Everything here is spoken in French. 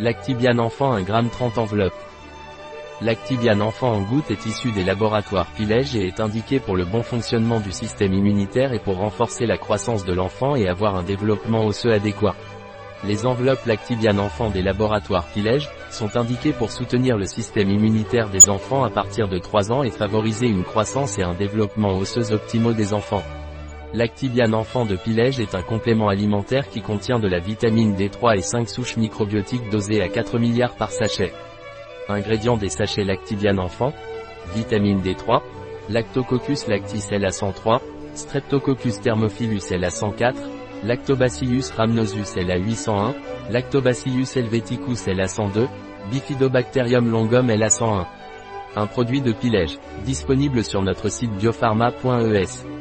Lactibiane enfant 1 g 30 enveloppe. Lactibiane enfant en goutte est issu des laboratoires Pilège et est indiqué pour le bon fonctionnement du système immunitaire et pour renforcer la croissance de l'enfant et avoir un développement osseux adéquat. Les enveloppes Lactibiane enfant des laboratoires Pilège sont indiquées pour soutenir le système immunitaire des enfants à partir de 3 ans et favoriser une croissance et un développement osseux optimaux des enfants. Lactibiane enfant de Pilège est un complément alimentaire qui contient de la vitamine D3 et 5 souches microbiotiques dosées à 4 milliards par sachet. Ingrédients des sachets Lactibiane enfant. Vitamine D3. Lactococcus lactis LA103. Streptococcus thermophilus LA104. Lactobacillus rhamnosus LA801. Lactobacillus helveticus LA102. Bifidobacterium longum LA101. Un produit de Pilège, disponible sur notre site biopharma.es.